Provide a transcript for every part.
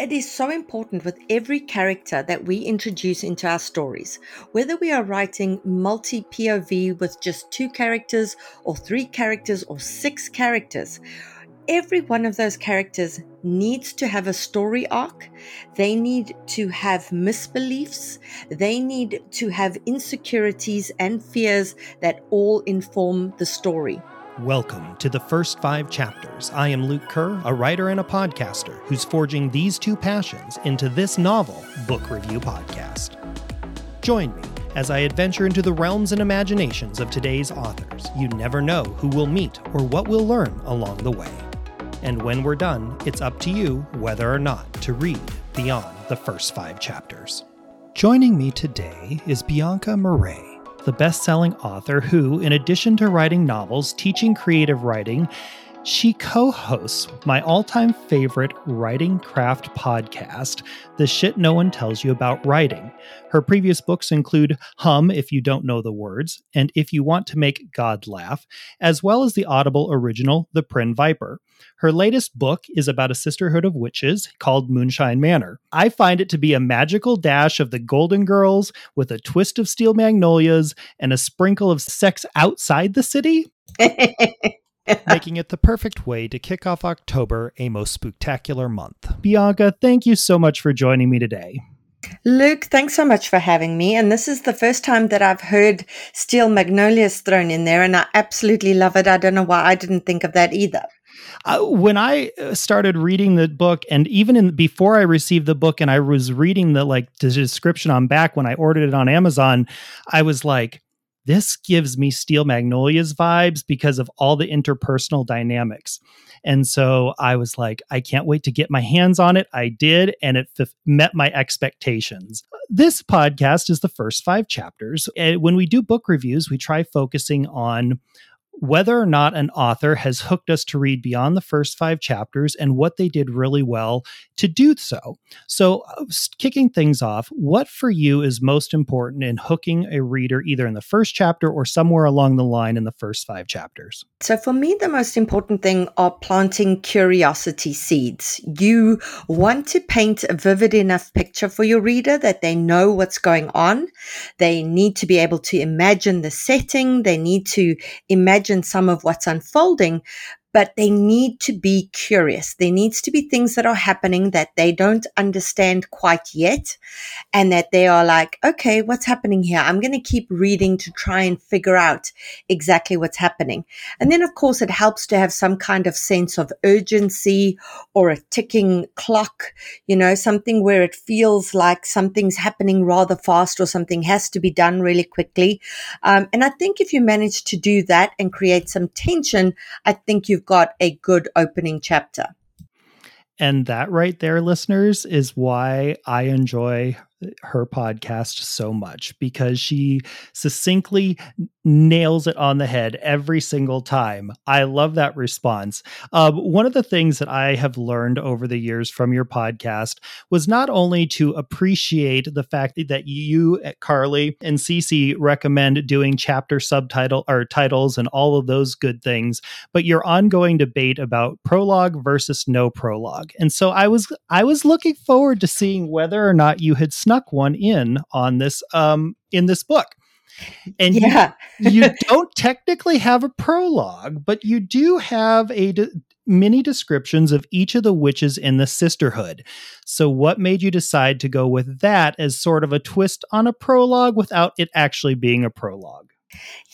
It is so important with every character that we introduce into our stories, whether we are writing multi POV with just two characters, or three characters, or six characters. Every one of those characters needs to have a story arc. They need to have misbeliefs. They need to have insecurities and fears that all inform the story. Welcome to the first five chapters. I am Luke Kerr, a writer and a podcaster who's forging these two passions into this novel book review podcast. Join me as I adventure into the realms and imaginations of today's authors. You never know who we'll meet or what we'll learn along the way. And when we're done, it's up to you whether or not to read beyond the first five chapters. Joining me today is Bianca Marais the best selling author who, in addition to writing novels, teaching creative writing, she co hosts my all time favorite writing craft podcast, The Shit No One Tells You About Writing. Her previous books include Hum If You Don't Know the Words and If You Want to Make God Laugh, as well as the Audible original, The Prynne Viper. Her latest book is about a sisterhood of witches called Moonshyne Manor. I find it to be a magical dash of the Golden Girls with a twist of steel magnolias and a sprinkle of sex outside the city. making it the perfect way to kick off October, a most spectacular month. Bianca, thank you so much for joining me today. Luke, thanks so much for having me. And this is the first time that I've heard Steel Magnolias thrown in there, and I absolutely love it. I don't know why I didn't think of that either. Uh, when I uh, started reading the book, and even in before I received the book, and I was reading the like the description on back when I ordered it on Amazon, I was like, "This gives me Steel Magnolias vibes because of all the interpersonal dynamics." And so I was like, I can't wait to get my hands on it. I did, and it f- met my expectations. This podcast is the first five chapters. When we do book reviews, we try focusing on whether or not an author has hooked us to read beyond the first five chapters and what they did really well to do so. So, uh, kicking things off, what for you is most important in hooking a reader either in the first chapter or somewhere along the line in the first five chapters? So, for me, the most important thing are planting curiosity seeds. You want to paint a vivid enough picture for your reader that they know what's going on. They need to be able to imagine the setting, they need to imagine imagine some of what's unfolding, but they need to be curious. There needs to be things that are happening that they don't understand quite yet. And that they are like, okay, what's happening here? I'm going to keep reading to try and figure out exactly what's happening. And then, of course, it helps to have some kind of sense of urgency or a ticking clock, you know, something where it feels like something's happening rather fast or something has to be done really quickly. Um, and I think if you manage to do that and create some tension, I think you you've got a good opening chapter. And that right there, listeners, is why I enjoy her podcast so much because she succinctly nails it on the head every single time. I love that response. Um, one of the things that I have learned over the years from your podcast was not only to appreciate the fact that you, Carly, and Cece recommend doing chapter subtitle or titles and all of those good things, but your ongoing debate about prologue versus no prologue. And so I was I was looking forward to seeing whether or not you had snuck one in on this um, in this book. And yeah. you, you don't technically have a prologue, but you do have a de- mini descriptions of each of the witches in the sisterhood. So, what made you decide to go with that as sort of a twist on a prologue without it actually being a prologue?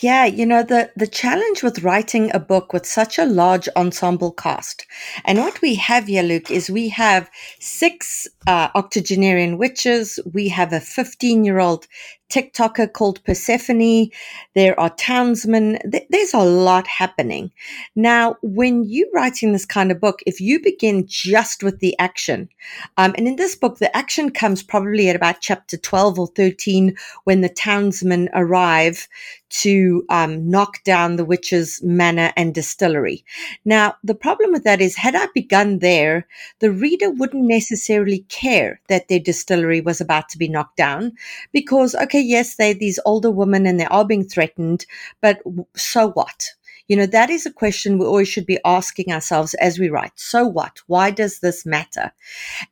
Yeah, you know, the, the challenge with writing a book with such a large ensemble cast. And what we have here, Luke, is we have six uh, octogenarian witches. We have a 15 year old TikToker called Persephone. There are townsmen. There's a lot happening. Now, when you're writing this kind of book, if you begin just with the action, um, and in this book, the action comes probably at about chapter 12 or 13 when the townsmen arrive to um, knock down the witch's manor and distillery. Now, the problem with that is, had I begun there, the reader wouldn't necessarily care that their distillery was about to be knocked down because, okay, yes, they're these older women and they are being threatened, but so what? You know, that is a question we always should be asking ourselves as we write. So what? Why does this matter?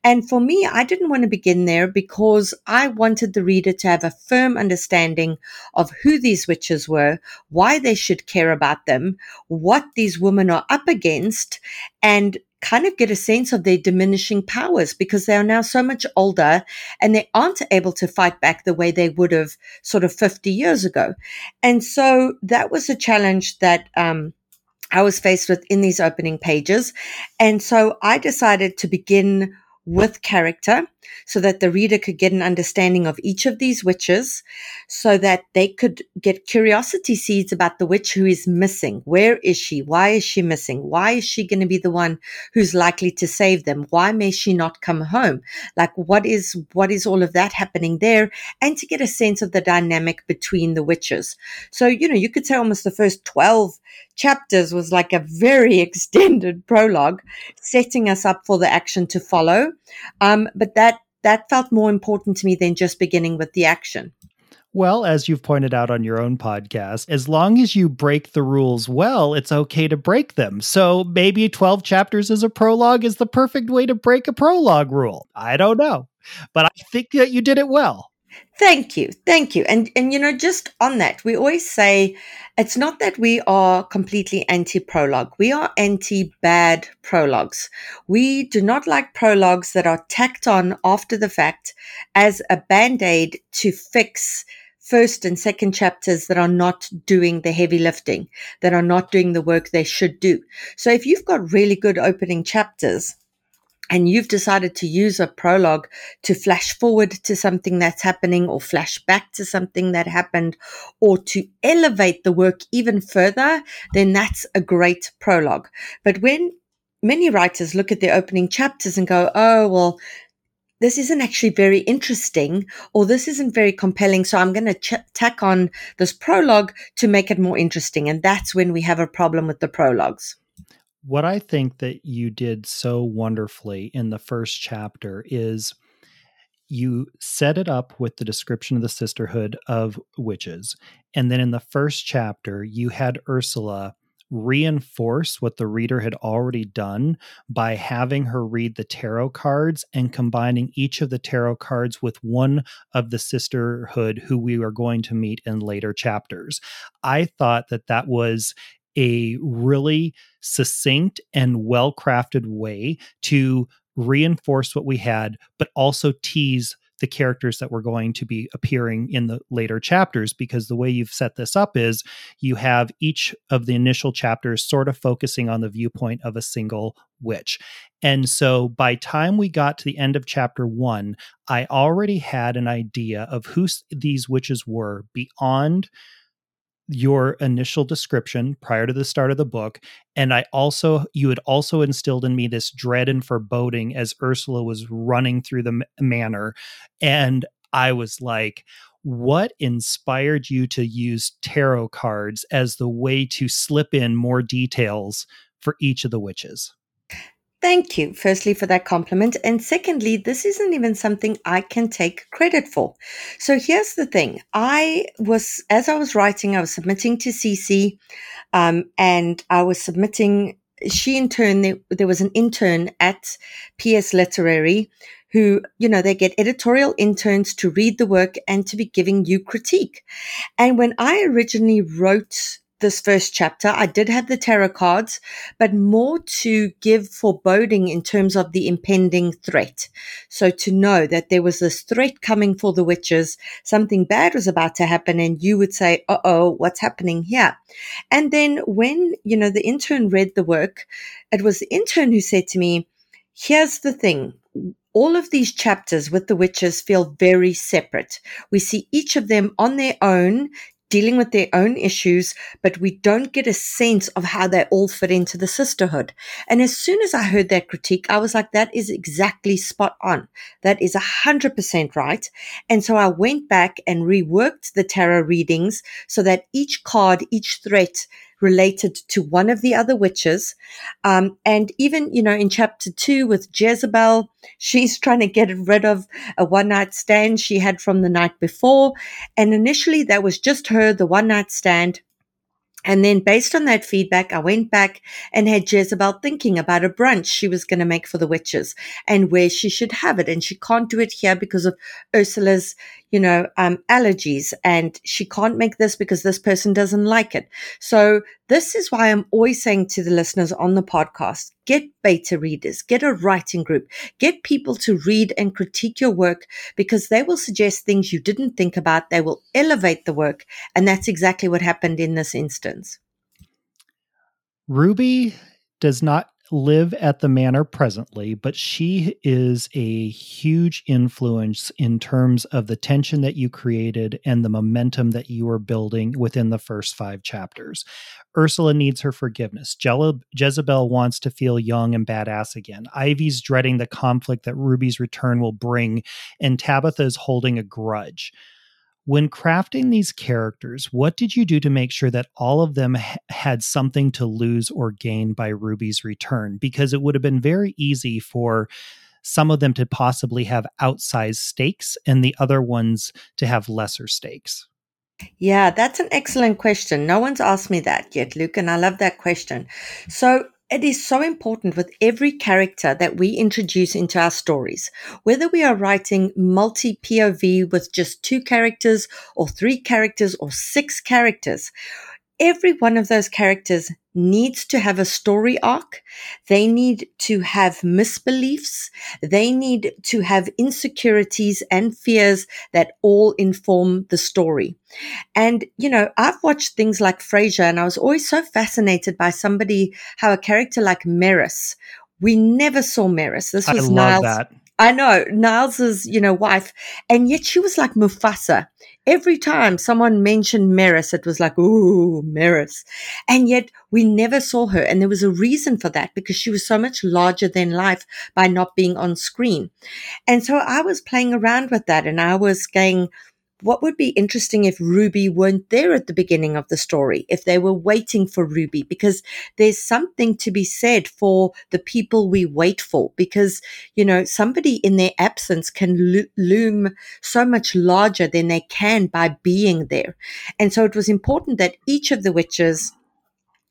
And for me, I didn't want to begin there because I wanted the reader to have a firm understanding of who these witches were, why they should care about them, what these women are up against, and kind of get a sense of their diminishing powers because they are now so much older and they aren't able to fight back the way they would have sort of 50 years ago. And so that was a challenge that, um, I was faced with in these opening pages. And so I decided to begin with character so that the reader could get an understanding of each of these witches so that they could get curiosity seeds about the witch who is missing. Where is she? Why is she missing? Why is she going to be the one who's likely to save them? Why may she not come home? Like what is, what is all of that happening there? And to get a sense of the dynamic between the witches. So, you know, you could say almost the first 12 chapters was like a very extended prologue setting us up for the action to follow. Um, but that that felt more important to me than just beginning with the action. Well, as you've pointed out on your own podcast, as long as you break the rules well, it's okay to break them. So maybe 12 chapters as a prologue is the perfect way to break a prologue rule. I don't know. But I think that you did it well. Thank you. Thank you. And and you know just on that, we always say it's not that we are completely anti prologue. We are anti bad prologues. We do not like prologues that are tacked on after the fact as a band-aid to fix first and second chapters that are not doing the heavy lifting, that are not doing the work they should do. So if you've got really good opening chapters, and you've decided to use a prologue to flash forward to something that's happening or flash back to something that happened or to elevate the work even further, then that's a great prologue. But when many writers look at their opening chapters and go, oh, well, this isn't actually very interesting or this isn't very compelling. So I'm going to ch- tack on this prologue to make it more interesting. And that's when we have a problem with the prologues what I think that you did so wonderfully in the first chapter is you set it up with the description of the sisterhood of witches. And then in the first chapter, you had Ursula reinforce what the reader had already done by having her read the tarot cards and combining each of the tarot cards with one of the sisterhood who we are going to meet in later chapters. I thought that that was a really succinct and well crafted way to reinforce what we had, but also tease the characters that were going to be appearing in the later chapters because the way you've set this up is you have each of the initial chapters sort of focusing on the viewpoint of a single witch. And so by time we got to the end of chapter 1, I already had an idea of who these witches were beyond your initial description prior to the start of the book and i also you had also instilled in me this dread and foreboding as ursula was running through the manor and i was like what inspired you to use tarot cards as the way to slip in more details for each of the witches Thank you, firstly, for that compliment. And secondly, this isn't even something I can take credit for. So here's the thing I was, as I was writing, I was submitting to CeCe, um, and I was submitting. She, in turn, there, there was an intern at PS Literary who, you know, they get editorial interns to read the work and to be giving you critique. And when I originally wrote this first chapter. I did have the tarot cards, but more to give foreboding in terms of the impending threat. So to know that there was this threat coming for the witches, something bad was about to happen, and you would say, uh oh, what's happening here? And then when, you know, the intern read the work, it was the intern who said to me, here's the thing all of these chapters with the witches feel very separate. We see each of them on their own dealing with their own issues, but we don't get a sense of how they all fit into the sisterhood. And as soon as I heard that critique, I was like, that is exactly spot on. That is a hundred percent right. And so I went back and reworked the tarot readings so that each card, each threat related to one of the other witches. Um, and even, you know, in chapter two with Jezebel, she's trying to get rid of a one night stand she had from the night before. And initially that was just her, the one night stand. And then, based on that feedback, I went back and had Jezebel thinking about a brunch she was going to make for the witches and where she should have it. And she can't do it here because of Ursula's, you know, um, allergies. And she can't make this because this person doesn't like it. So, this is why I'm always saying to the listeners on the podcast get beta readers, get a writing group, get people to read and critique your work because they will suggest things you didn't think about. They will elevate the work. And that's exactly what happened in this instance. Ruby does not live at the manor presently, but she is a huge influence in terms of the tension that you created and the momentum that you are building within the first five chapters. Ursula needs her forgiveness. Je- Jezebel wants to feel young and badass again. Ivy's dreading the conflict that Ruby's return will bring, and Tabitha is holding a grudge. When crafting these characters, what did you do to make sure that all of them ha- had something to lose or gain by Ruby's return? Because it would have been very easy for some of them to possibly have outsized stakes and the other ones to have lesser stakes. Yeah, that's an excellent question. No one's asked me that yet, Luke, and I love that question. So, it is so important with every character that we introduce into our stories, whether we are writing multi POV with just two characters or three characters or six characters. Every one of those characters needs to have a story arc. They need to have misbeliefs. They need to have insecurities and fears that all inform the story. And, you know, I've watched things like Frasier and I was always so fascinated by somebody, how a character like Maris, we never saw Maris. This was I Niles. That. I know Niles's, you know, wife, and yet she was like Mufasa. Every time someone mentioned Maris, it was like, ooh, Maris. And yet we never saw her. And there was a reason for that because she was so much larger than life by not being on screen. And so I was playing around with that and I was going, what would be interesting if Ruby weren't there at the beginning of the story, if they were waiting for Ruby, because there's something to be said for the people we wait for, because, you know, somebody in their absence can lo- loom so much larger than they can by being there. And so it was important that each of the witches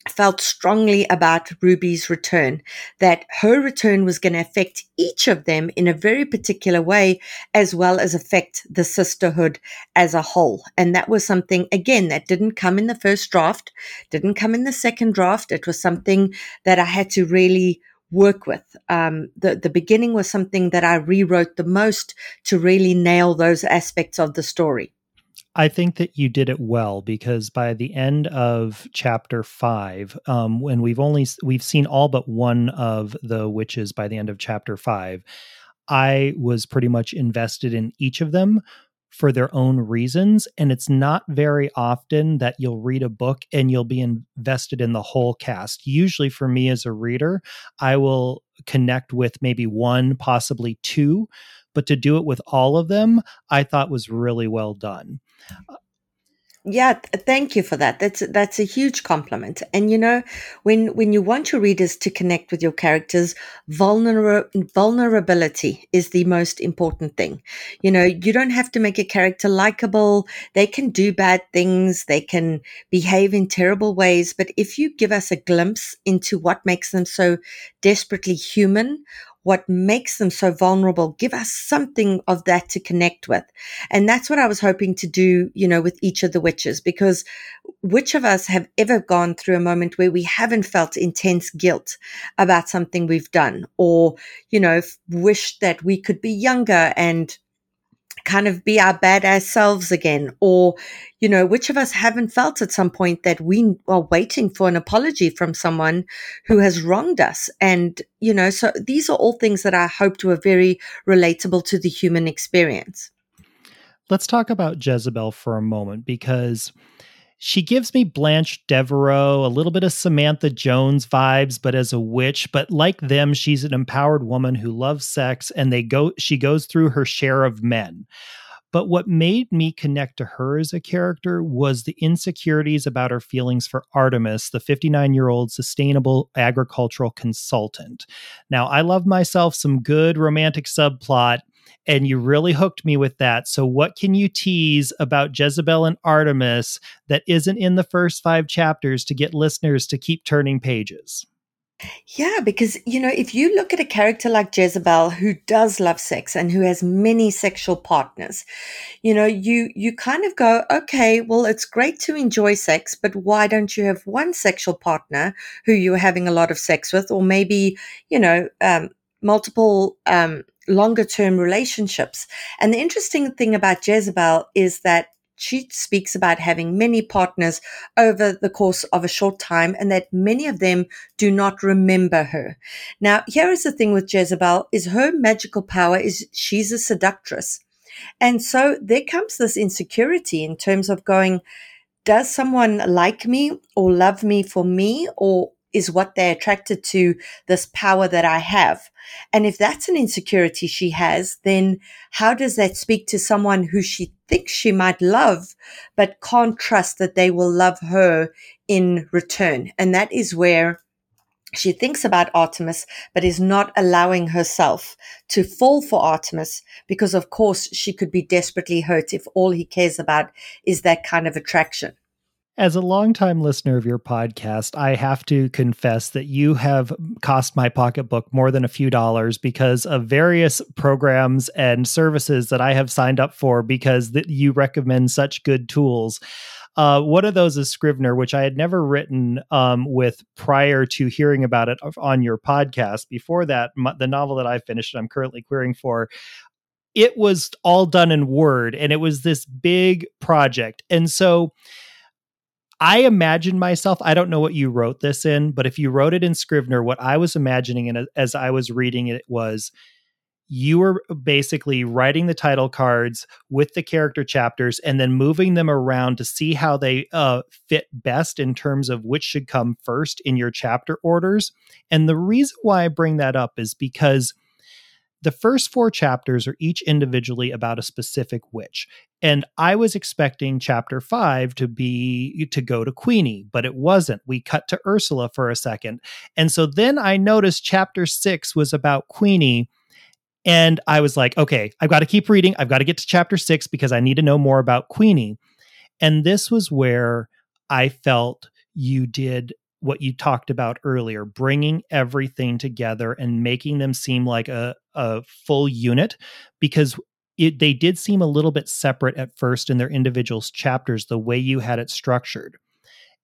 felt strongly about Ruby's return, that her return was going to affect each of them in a very particular way, as well as affect the sisterhood as a whole. And that was something, again, that didn't come in the first draft, didn't come in the second draft. It was something that I had to really work with. Um, the, the beginning was something that I rewrote the most to really nail those aspects of the story. I think that you did it well because by the end of chapter five, um, when we've only we've seen all but one of the witches by the end of chapter five, I was pretty much invested in each of them for their own reasons. And it's not very often that you'll read a book and you'll be invested in the whole cast. Usually, for me as a reader, I will connect with maybe one, possibly two but to do it with all of them, I thought was really well done. Mm-hmm. Yeah, uh, thank you for that. That's that's a huge compliment. And you know, when when you want your readers to connect with your characters, vulner- vulnerability is the most important thing. You know, you don't have to make a character likable. They can do bad things. They can behave in terrible ways. But if you give us a glimpse into what makes them so desperately human what makes them so vulnerable. Give us something of that to connect with. And that's what I was hoping to do, you know, with each of the witches, because which of us have ever gone through a moment where we haven't felt intense guilt about something we've done or, you know, wished that we could be younger and kind of be our badass selves again? Or, you know, which of us haven't felt at some point that we are waiting for an apology from someone who has wronged us? And, you know, so these are all things that I hoped were very relatable to the human experience. Let's talk about Jezebel for a moment because she gives me Blanche Devereaux, a little bit of Samantha Jones vibes, but as a witch. But like them, she's an empowered woman who loves sex, and they go. She goes through her share of men. But what made me connect to her as a character was the insecurities about her feelings for Artemis, the 59 year old sustainable agricultural consultant. Now, I love myself some good romantic subplot and you really hooked me with that. So, what can you tease about Jezebel and Artemis that isn't in the first five chapters to get listeners to keep turning pages? Yeah, because, you know, if you look at a character like Jezebel who does love sex and who has many sexual partners, you know, you, you kind of go, okay, well, it's great to enjoy sex, but why don't you have one sexual partner who you're having a lot of sex with, or maybe, you know, um, multiple, um, longer term relationships. And the interesting thing about Jezebel is that she speaks about having many partners over the course of a short time and that many of them do not remember her. Now, here is the thing with Jezebel is her magical power is she's a seductress. And so there comes this insecurity in terms of going, does someone like me or love me for me or is what they're attracted to this power that I have. And if that's an insecurity she has, then how does that speak to someone who she thinks she might love, but can't trust that they will love her in return? And that is where she thinks about Artemis, but is not allowing herself to fall for Artemis because, of course, she could be desperately hurt if all he cares about is that kind of attraction. As a longtime listener of your podcast, I have to confess that you have cost my pocketbook more than a few dollars because of various programs and services that I have signed up for because th- you recommend such good tools. Uh, one of those is Scrivener, which I had never written um, with prior to hearing about it on your podcast. Before that, the novel that I finished, I'm currently querying for, it was all done in Word and it was this big project. And so, I imagine myself, I don't know what you wrote this in, but if you wrote it in Scrivener, what I was imagining and as I was reading it was you were basically writing the title cards with the character chapters and then moving them around to see how they uh, fit best in terms of which should come first in your chapter orders. And the reason why I bring that up is because the first four chapters are each individually about a specific witch. And I was expecting chapter five to be to go to Queenie, but it wasn't. We cut to Ursula for a second. And so then I noticed chapter six was about Queenie. And I was like, okay, I've got to keep reading. I've got to get to chapter six because I need to know more about Queenie. And this was where I felt you did what you talked about earlier, bringing everything together and making them seem like a, a full unit because it, they did seem a little bit separate at first in their individual chapters, the way you had it structured.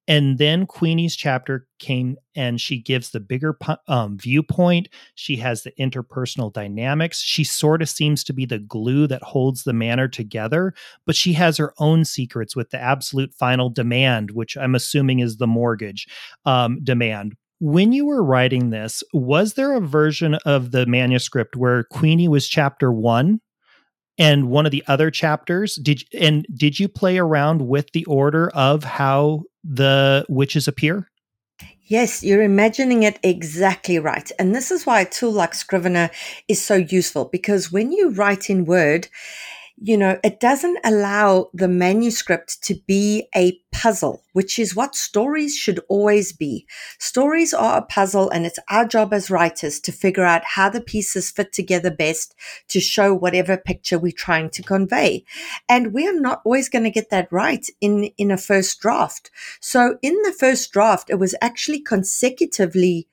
And then Queenie's chapter came and she gives the bigger um, viewpoint. She has the interpersonal dynamics. She sort of seems to be the glue that holds the manor together, but she has her own secrets with the absolute final demand, which I'm assuming is the mortgage um, demand. When you were writing this, was there a version of the manuscript where Queenie was chapter one and one of the other chapters did and did you play around with the order of how the witches appear Yes, you're imagining it exactly right. And this is why a tool like Scrivener is so useful because when you write in Word, you know, it doesn't allow the manuscript to be a puzzle, which is what stories should always be. Stories are a puzzle and it's our job as writers to figure out how the pieces fit together best to show whatever picture we're trying to convey. And we are not always going to get that right in, in a first draft. So in the first draft, it was actually consecutively,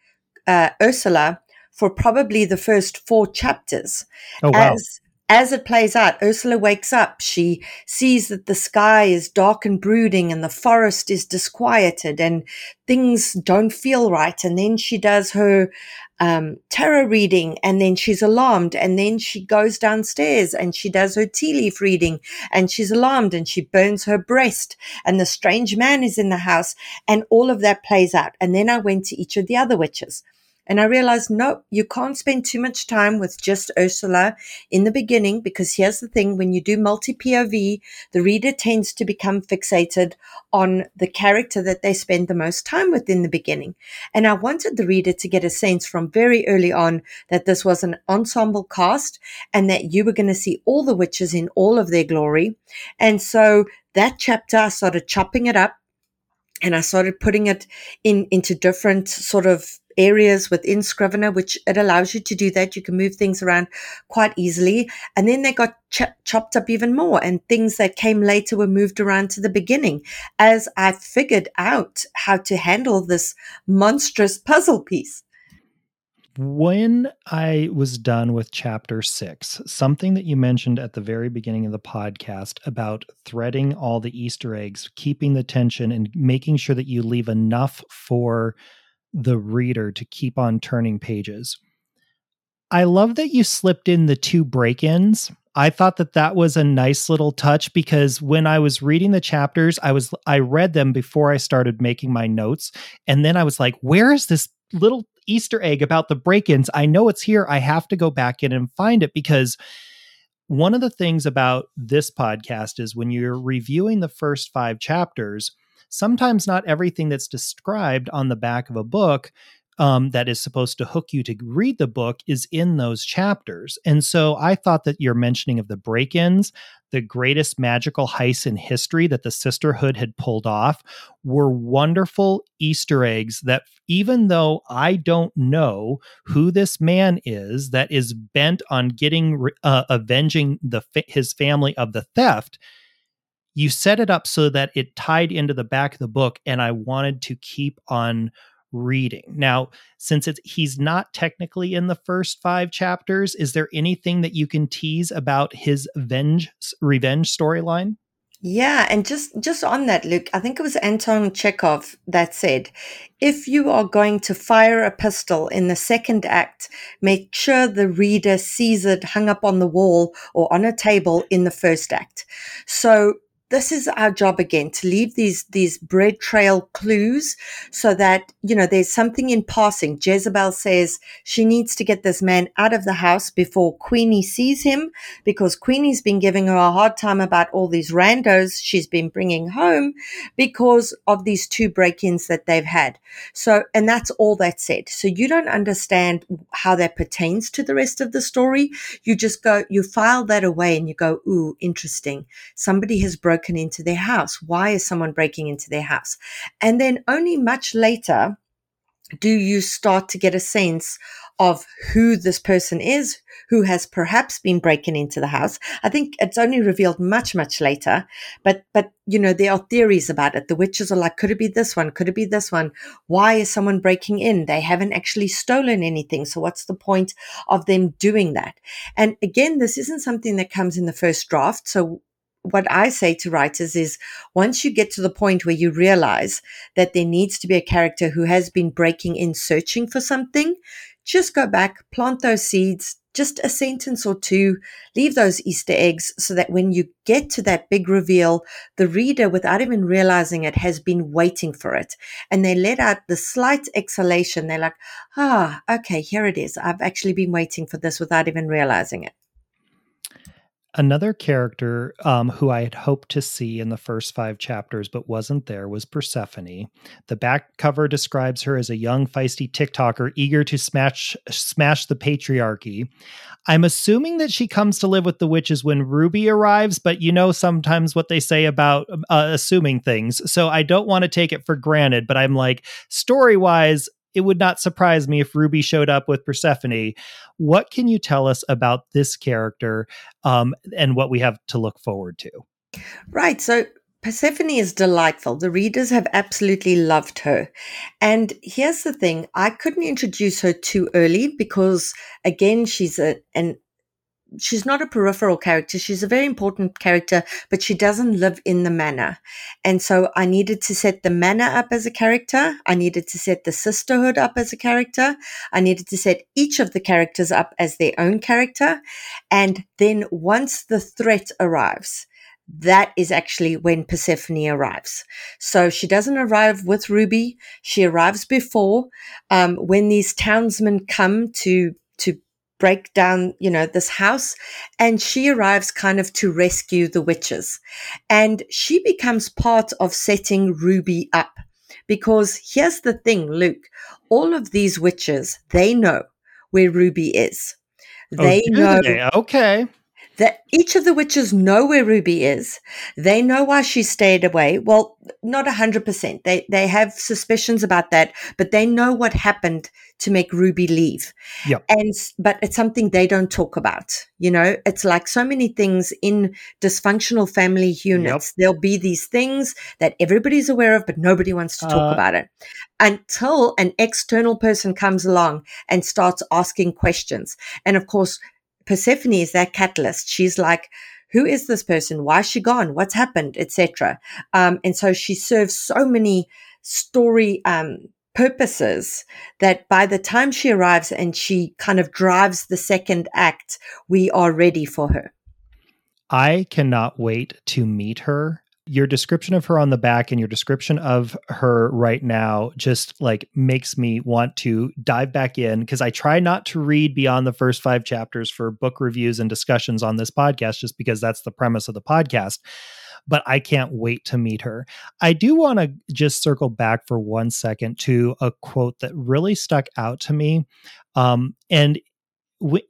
uh, Ursula for probably the first four chapters. Oh, wow. As, as it plays out, Ursula wakes up. She sees that the sky is dark and brooding and the forest is disquieted and things don't feel right. And then she does her um, tarot reading and then she's alarmed. And then she goes downstairs and she does her tea leaf reading and she's alarmed and she burns her breast. And the strange man is in the house and all of that plays out. And then I went to each of the other witches. And I realized, no, you can't spend too much time with just Ursula in the beginning because here's the thing when you do multi POV, the reader tends to become fixated on the character that they spend the most time with in the beginning. And I wanted the reader to get a sense from very early on that this was an ensemble cast and that you were going to see all the witches in all of their glory. And so that chapter, I started chopping it up and I started putting it in into different sort of areas within Scrivener, which it allows you to do that. You can move things around quite easily. And then they got ch- chopped up even more and things that came later were moved around to the beginning as I figured out how to handle this monstrous puzzle piece. When I was done with chapter six, something that you mentioned at the very beginning of the podcast about threading all the Easter eggs, keeping the tension, and making sure that you leave enough for the reader to keep on turning pages. I love that you slipped in the two break ins. I thought that that was a nice little touch because when I was reading the chapters, I was I read them before I started making my notes, and then I was like, "Where is this little Easter egg about the break ins. I know it's here. I have to go back in and find it because one of the things about this podcast is when you're reviewing the first five chapters, sometimes not everything that's described on the back of a book um, that is supposed to hook you to read the book is in those chapters. And so I thought that your mentioning of the break ins, the greatest magical heists in history that the Sisterhood had pulled off, were wonderful Easter eggs that, even though I don't know who this man is that is bent on getting, uh, avenging the his family of the theft, you set it up so that it tied into the back of the book. And I wanted to keep on reading. Now, since it's he's not technically in the first 5 chapters, is there anything that you can tease about his revenge revenge storyline? Yeah, and just just on that, Luke, I think it was Anton Chekhov that said, if you are going to fire a pistol in the second act, make sure the reader sees it hung up on the wall or on a table in the first act. So this is our job again to leave these these bread trail clues so that you know there's something in passing. Jezebel says she needs to get this man out of the house before queenie sees him because queenie's been giving her a hard time about all these randos she's been bringing home because of these two break-ins that they've had. So and that's all that said. So you don't understand how that pertains to the rest of the story. You just go you file that away and you go ooh interesting. Somebody has broken broken into their house? Why is someone breaking into their house? And then only much later do you start to get a sense of who this person is who has perhaps been breaking into the house. I think it's only revealed much, much later, but, but, you know, there are theories about it. The witches are like, could it be this one? Could it be this one? Why is someone breaking in? They haven't actually stolen anything. So what's the point of them doing that? And again, this isn't something that comes in the first draft. So what I say to writers is once you get to the point where you realize that there needs to be a character who has been breaking in searching for something, just go back, plant those seeds, just a sentence or two, leave those Easter eggs so that when you get to that big reveal, the reader, without even realizing it, has been waiting for it. And they let out the slight exhalation. They're like, ah, okay, here it is. I've actually been waiting for this without even realizing it. Another character um, who I had hoped to see in the first five chapters but wasn't there was Persephone. The back cover describes her as a young, feisty TikToker eager to smash smash the patriarchy. I'm assuming that she comes to live with the witches when Ruby arrives, but you know sometimes what they say about uh, assuming things. So I don't want to take it for granted, but I'm like, story wise, it would not surprise me if Ruby showed up with Persephone. What can you tell us about this character um, and what we have to look forward to? Right. So Persephone is delightful. The readers have absolutely loved her. And here's the thing I couldn't introduce her too early because, again, she's a, an she's not a peripheral character. She's a very important character, but she doesn't live in the manor. And so I needed to set the manor up as a character. I needed to set the sisterhood up as a character. I needed to set each of the characters up as their own character. And then once the threat arrives, that is actually when Persephone arrives. So she doesn't arrive with Ruby. She arrives before, um, when these townsmen come to, break down, you know, this house. And she arrives kind of to rescue the witches. And she becomes part of setting Ruby up. Because here's the thing, Luke, all of these witches, they know where Ruby is. Oh, they oh, know. They? Okay. That each of the witches know where Ruby is. They know why she stayed away. Well, not a hundred percent. They they have suspicions about that, but they know what happened to make Ruby leave. Yep. And but it's something they don't talk about. You know, it's like so many things in dysfunctional family units. Yep. There'll be these things that everybody's aware of, but nobody wants to talk uh, about it until an external person comes along and starts asking questions. And of course, Persephone is that catalyst. She's like, who is this person? Why is she gone? What's happened? Etc. Um, and so she serves so many story um, purposes that by the time she arrives and she kind of drives the second act, we are ready for her. I cannot wait to meet her your description of her on the back and your description of her right now just like makes me want to dive back in because I try not to read beyond the first five chapters for book reviews and discussions on this podcast just because that's the premise of the podcast. But I can't wait to meet her. I do want to just circle back for one second to a quote that really stuck out to me. Um, and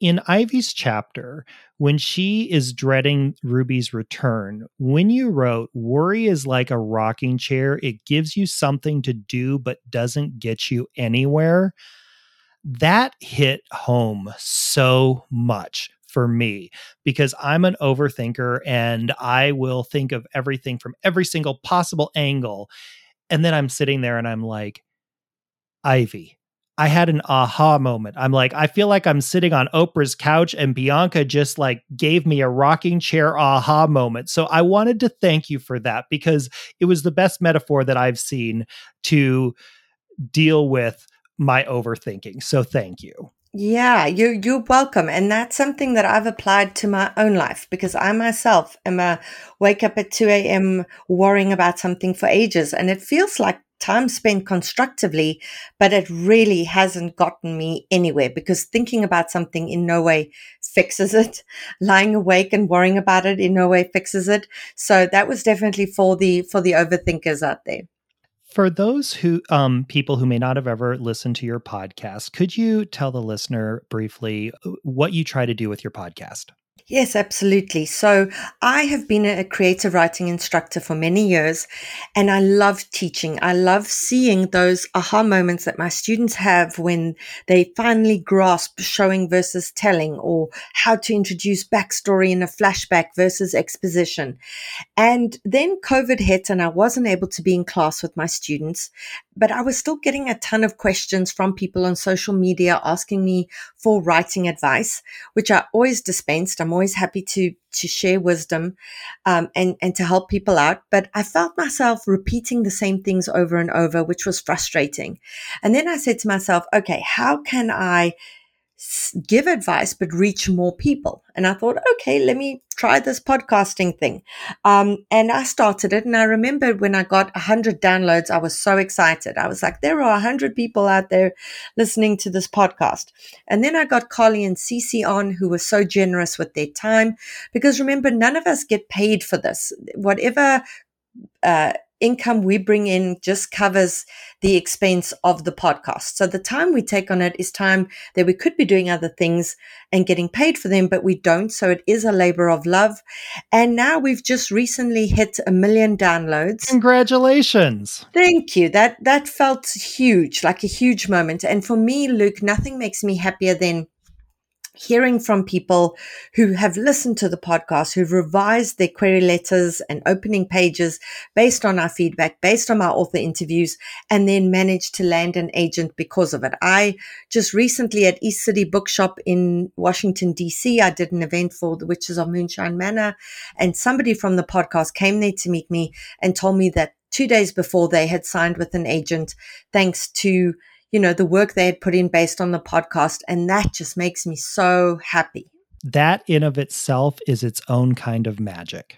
in Ivy's chapter, when she is dreading Ruby's return, when you wrote, worry is like a rocking chair, it gives you something to do, but doesn't get you anywhere. That hit home so much for me because I'm an overthinker and I will think of everything from every single possible angle. And then I'm sitting there and I'm like, Ivy, I had an aha moment. I'm like, I feel like I'm sitting on Oprah's couch and Bianca just like gave me a rocking chair aha moment. So I wanted to thank you for that because it was the best metaphor that I've seen to deal with my overthinking. So thank you. Yeah, you you're welcome. And that's something that I've applied to my own life because I myself am a wake up at 2 a.m. worrying about something for ages. And it feels like time spent constructively, but it really hasn't gotten me anywhere because thinking about something in no way fixes it. Lying awake and worrying about it in no way fixes it. So that was definitely for the for the overthinkers out there. For those who um people who may not have ever listened to your podcast, could you tell the listener briefly uh, what you try to do with your podcast? Yes, absolutely. So I have been a creative writing instructor for many years and I love teaching. I love seeing those aha moments that my students have when they finally grasp showing versus telling or how to introduce backstory in a flashback versus exposition. And then COVID hit and I wasn't able to be in class with my students, but I was still getting a ton of questions from people on social media asking me for writing advice, which I always dispensed. I'm always happy to to share wisdom um, and and to help people out. But I felt myself repeating the same things over and over, which was frustrating. And then I said to myself, okay, how can I give advice but reach more people. And i thought okay let me try this podcasting thing. Um, and i started it and i remember when i got 100 downloads i was so excited. I was like there are 100 people out there listening to this podcast. And then i got carly and Cece on who were so generous with their time because remember none of us get paid for this. Whatever uh, income we bring in just covers the expense of the podcast. So the time we take on it is time that we could be doing other things and getting paid for them, but we don't. So it is a labor of love. And now we've just recently hit a million downloads. Congratulations. Thank you. That that felt huge, like a huge moment. And for me, Luke, nothing makes me happier than hearing from people who have listened to the podcast, who've revised their query letters and opening pages based on our feedback, based on our author interviews, and then managed to land an agent because of it. I just recently at East City Bookshop in Washington, DC, I did an event for the Witches of Moonshyne Manor, and somebody from the podcast came there to meet me and told me that two days before they had signed with an agent, thanks to you know, the work they had put in based on the podcast. And that just makes me so happy. That in of itself is its own kind of magic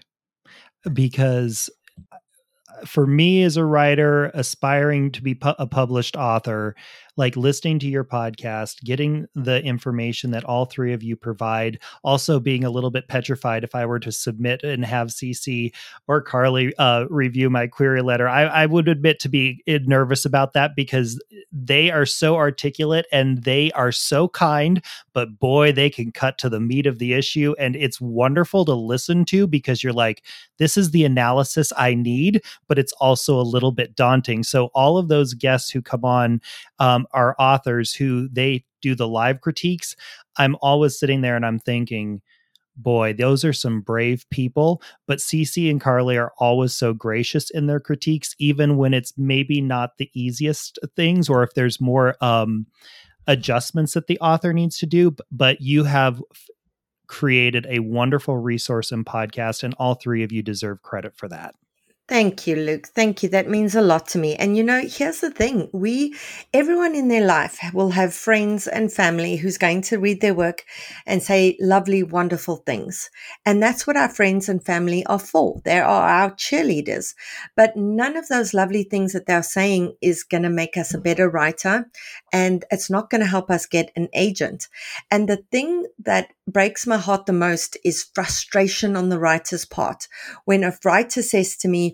because uh, for me as a writer aspiring to be pu- a published author like listening to your podcast, getting the information that all three of you provide, also being a little bit petrified if I were to submit and have CeCe or Carly uh, review my query letter. I, I would admit to be eh, nervous about that because they are so articulate and they are so kind, but boy, they can cut to the meat of the issue. And it's wonderful to listen to because you're like, this is the analysis I need, but it's also a little bit daunting. So all of those guests who come on um, are authors who they do the live critiques. I'm always sitting there and I'm thinking, boy, those are some brave people. But CeCe and Carly are always so gracious in their critiques, even when it's maybe not the easiest things or if there's more um, adjustments that the author needs to do. But you have created a wonderful resource and podcast, and all three of you deserve credit for that. Thank you, Luke. Thank you. That means a lot to me. And you know, here's the thing. We, everyone in their life will have friends and family who's going to read their work and say lovely, wonderful things. And that's what our friends and family are for. They are our cheerleaders. But none of those lovely things that they're saying is going to make us a better writer. And it's not going to help us get an agent. And the thing that breaks my heart the most is frustration on the writer's part. When a writer says to me,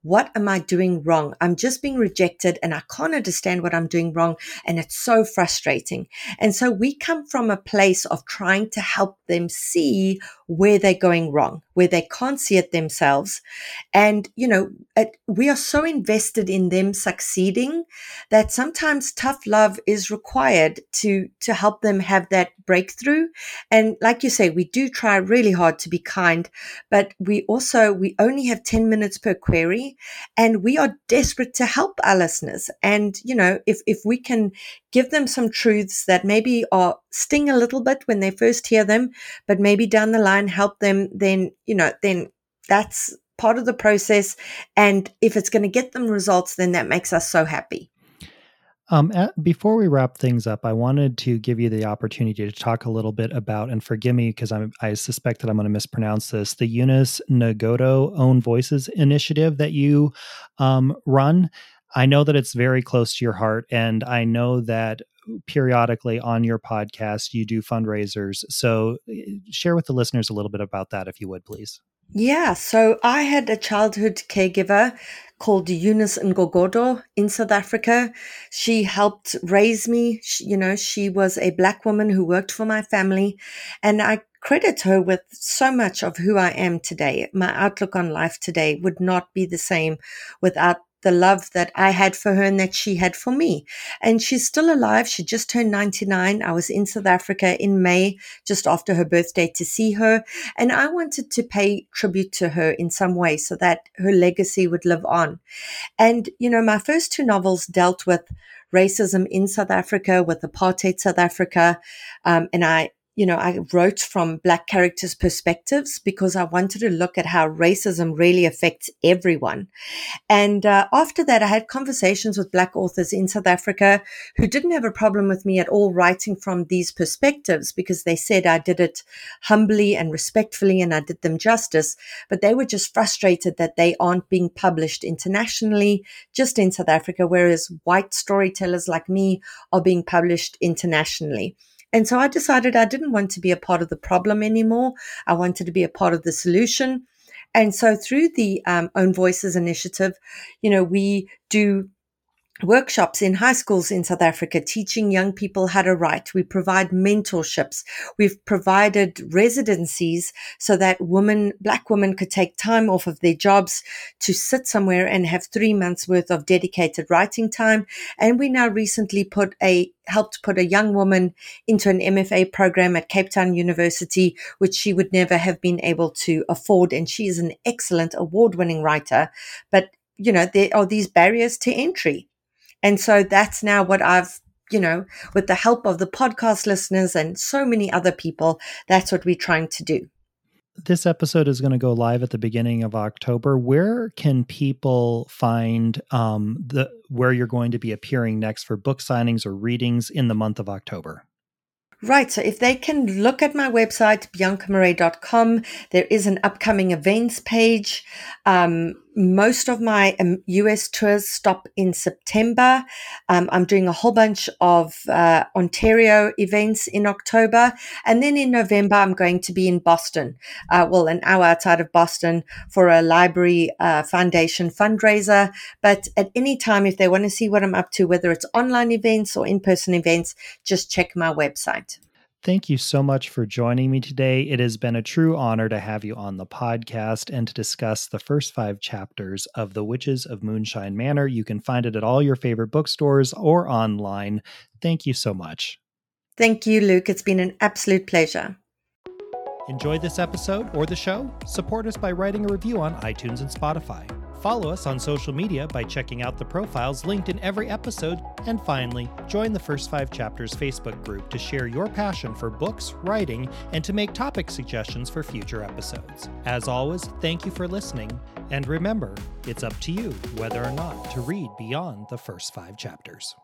what am I doing wrong? I'm just being rejected and I can't understand what I'm doing wrong. And it's so frustrating. And so we come from a place of trying to help them see where they're going wrong, where they can't see it themselves. And, you know, it, we are so invested in them succeeding that sometimes tough love is required to, to help them have that breakthrough. And like you say, we do try really hard to be kind, but we also, we only have 10 minutes per query and we are desperate to help our listeners. And, you know, if, if we can give them some truths that maybe are sting a little bit when they first hear them, but maybe down the line help them, then, you know, then that's part of the process. And if it's going to get them results, then that makes us so happy. Um, at, before we wrap things up, I wanted to give you the opportunity to talk a little bit about, and forgive me because I suspect that I'm going to mispronounce this, the Eunice Nagoto Own Voices initiative that you um, run. I know that it's very close to your heart, and I know that periodically on your podcast you do fundraisers. So, eh, share with the listeners a little bit about that, if you would, please. Yeah, so I had a childhood caregiver called Eunice Ngogodo in South Africa. She helped raise me. She, you know, she was a black woman who worked for my family and I credit her with so much of who I am today. My outlook on life today would not be the same without the love that I had for her and that she had for me. And she's still alive. She just turned 99. I was in South Africa in May, just after her birthday to see her. And I wanted to pay tribute to her in some way so that her legacy would live on. And, you know, my first two novels dealt with racism in South Africa, with apartheid South Africa. Um, and I you know, I wrote from Black characters' perspectives because I wanted to look at how racism really affects everyone. And uh, after that, I had conversations with Black authors in South Africa who didn't have a problem with me at all writing from these perspectives because they said I did it humbly and respectfully and I did them justice. But they were just frustrated that they aren't being published internationally, just in South Africa, whereas white storytellers like me are being published internationally. And so I decided I didn't want to be a part of the problem anymore. I wanted to be a part of the solution. And so through the um, Own Voices initiative, you know, we do workshops in high schools in South Africa teaching young people how to write. We provide mentorships. We've provided residencies so that women, black women could take time off of their jobs to sit somewhere and have three months worth of dedicated writing time. And we now recently put a helped put a young woman into an MFA program at Cape Town University, which she would never have been able to afford. And she is an excellent award winning writer. But you know, there are these barriers to entry. And so that's now what I've, you know, with the help of the podcast listeners and so many other people, that's what we're trying to do. This episode is going to go live at the beginning of October. Where can people find um, the where you're going to be appearing next for book signings or readings in the month of October? Right. So if they can look at my website, biancamarais.com, there is an upcoming events page. Um, most of my um, US tours stop in September. Um, I'm doing a whole bunch of uh, Ontario events in October. And then in November, I'm going to be in Boston, uh, well, an hour outside of Boston for a library uh, foundation fundraiser. But at any time, if they want to see what I'm up to, whether it's online events or in person events, just check my website. Thank you so much for joining me today. It has been a true honor to have you on the podcast and to discuss the first five chapters of The Witches of Moonshyne Manor. You can find it at all your favorite bookstores or online. Thank you so much. Thank you, Luke. It's been an absolute pleasure. Enjoy this episode or the show? Support us by writing a review on iTunes and Spotify. Follow us on social media by checking out the profiles linked in every episode. And finally, join the First Five Chapters Facebook group to share your passion for books, writing, and to make topic suggestions for future episodes. As always, thank you for listening. And remember, it's up to you whether or not to read beyond the first five chapters.